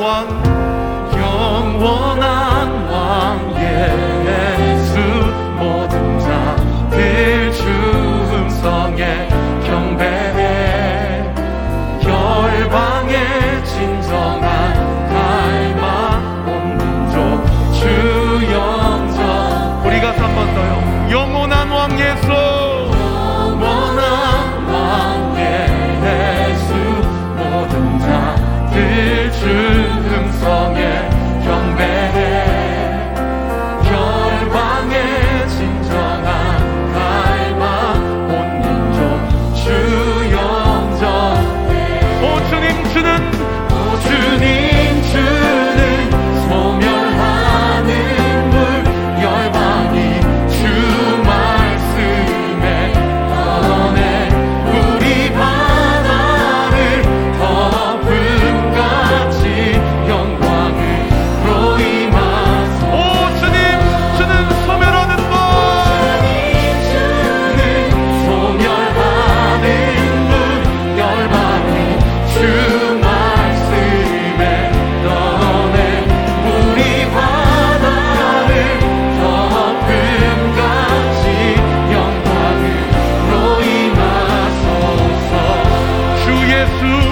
光 Jesus.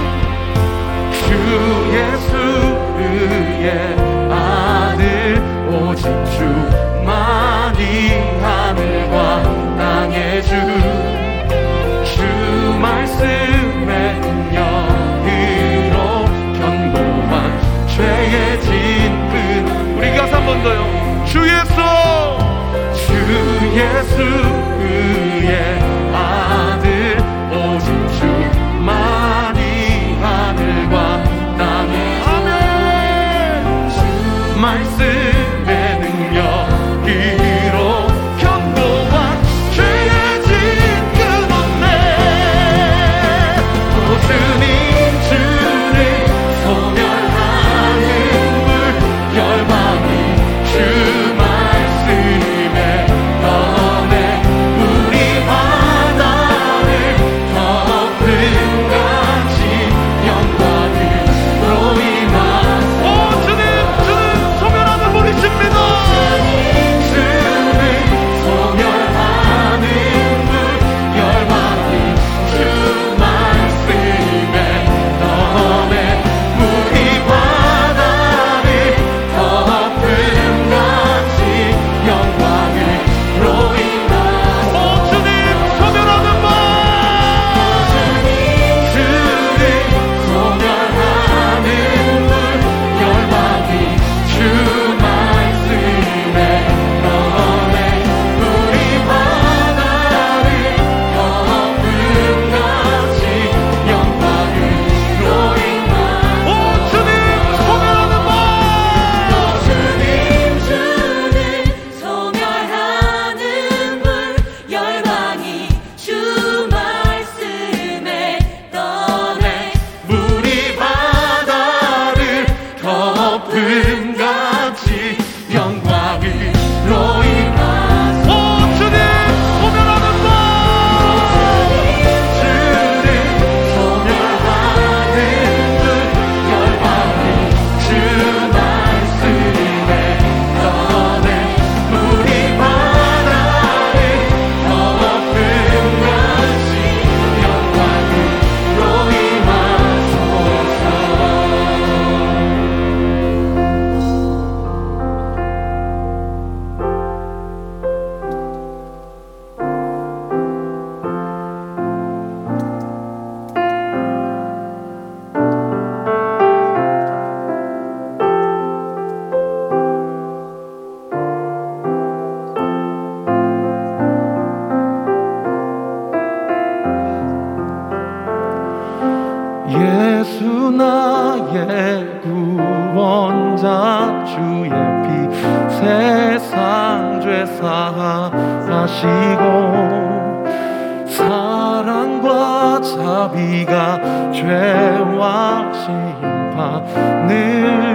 자비가 죄와 심판을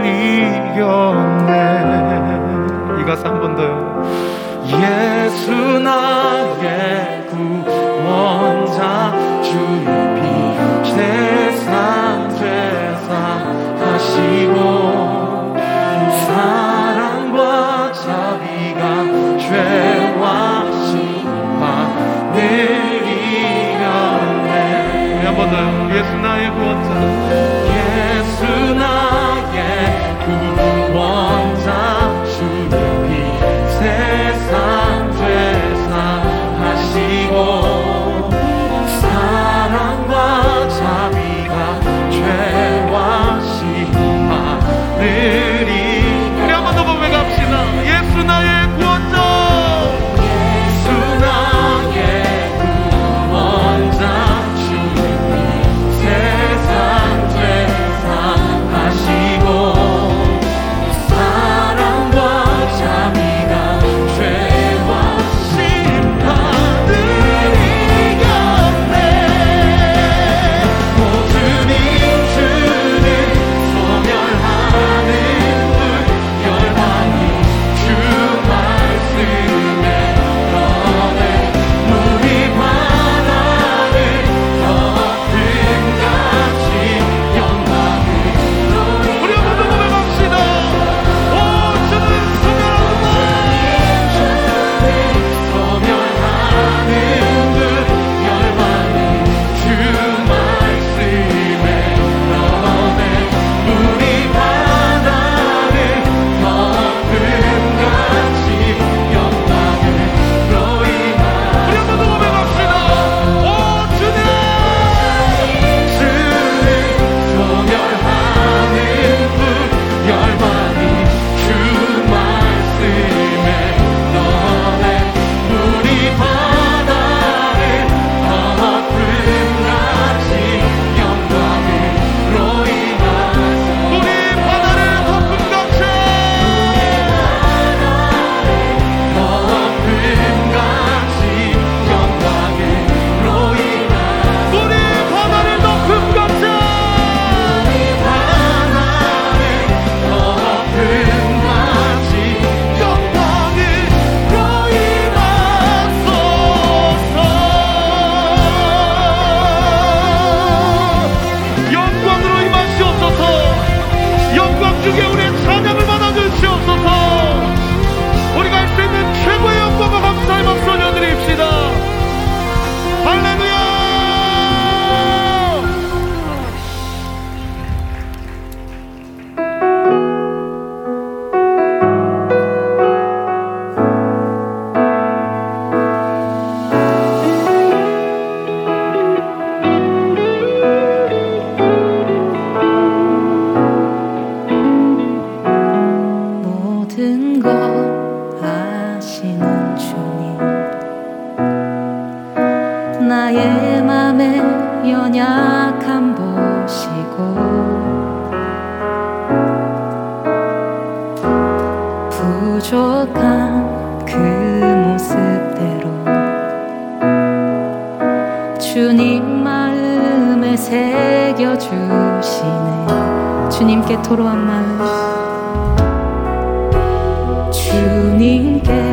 이겼네. 이 가사 한 번 더요. 예수 나의 구원자 주님. 한 번 더요. 예수 나의 구원자. 그 모습대로 주님 마음에 새겨주시네. 주님께 토로한 마음. 주님께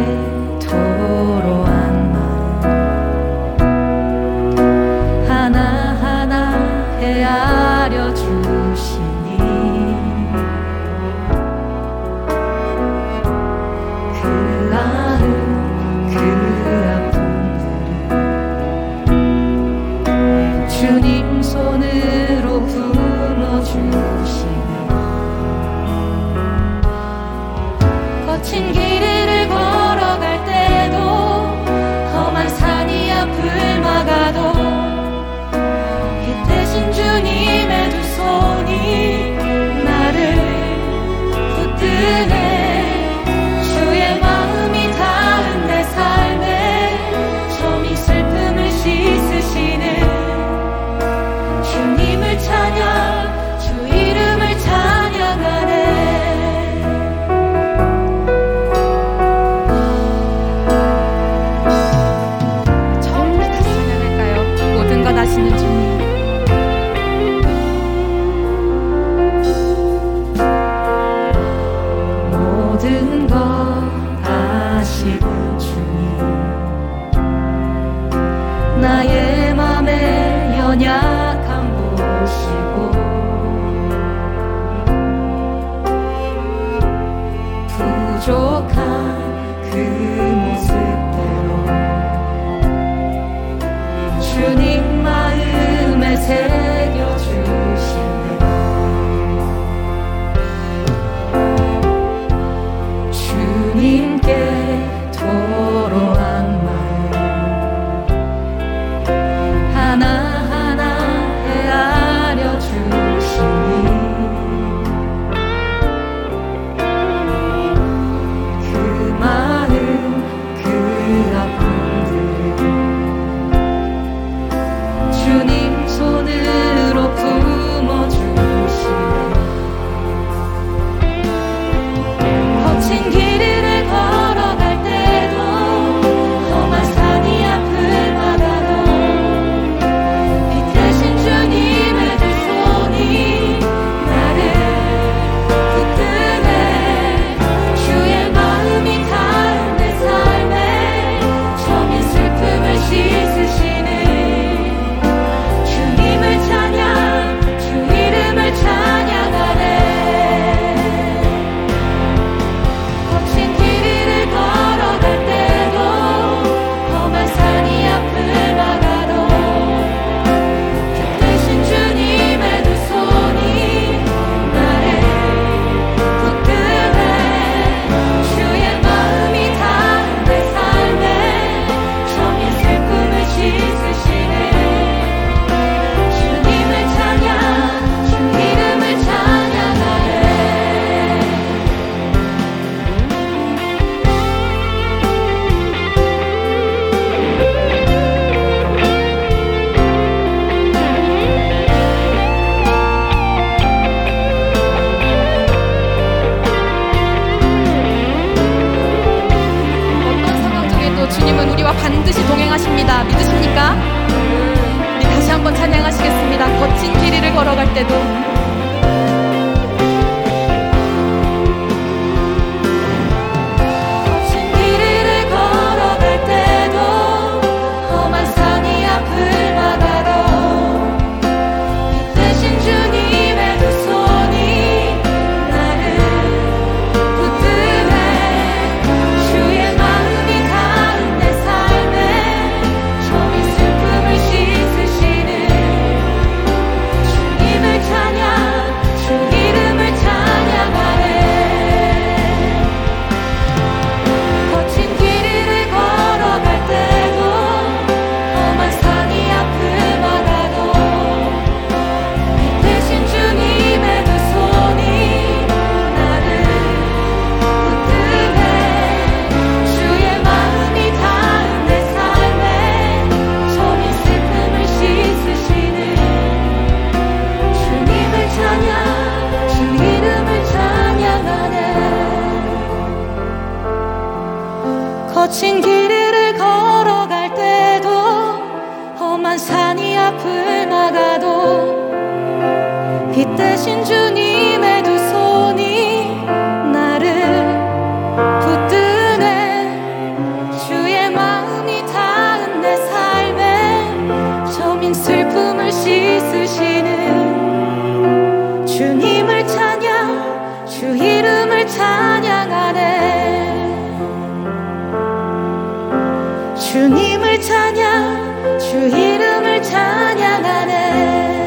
주님 마음에 새 de tú. 주님을 찬양 주 이름을 찬양하네.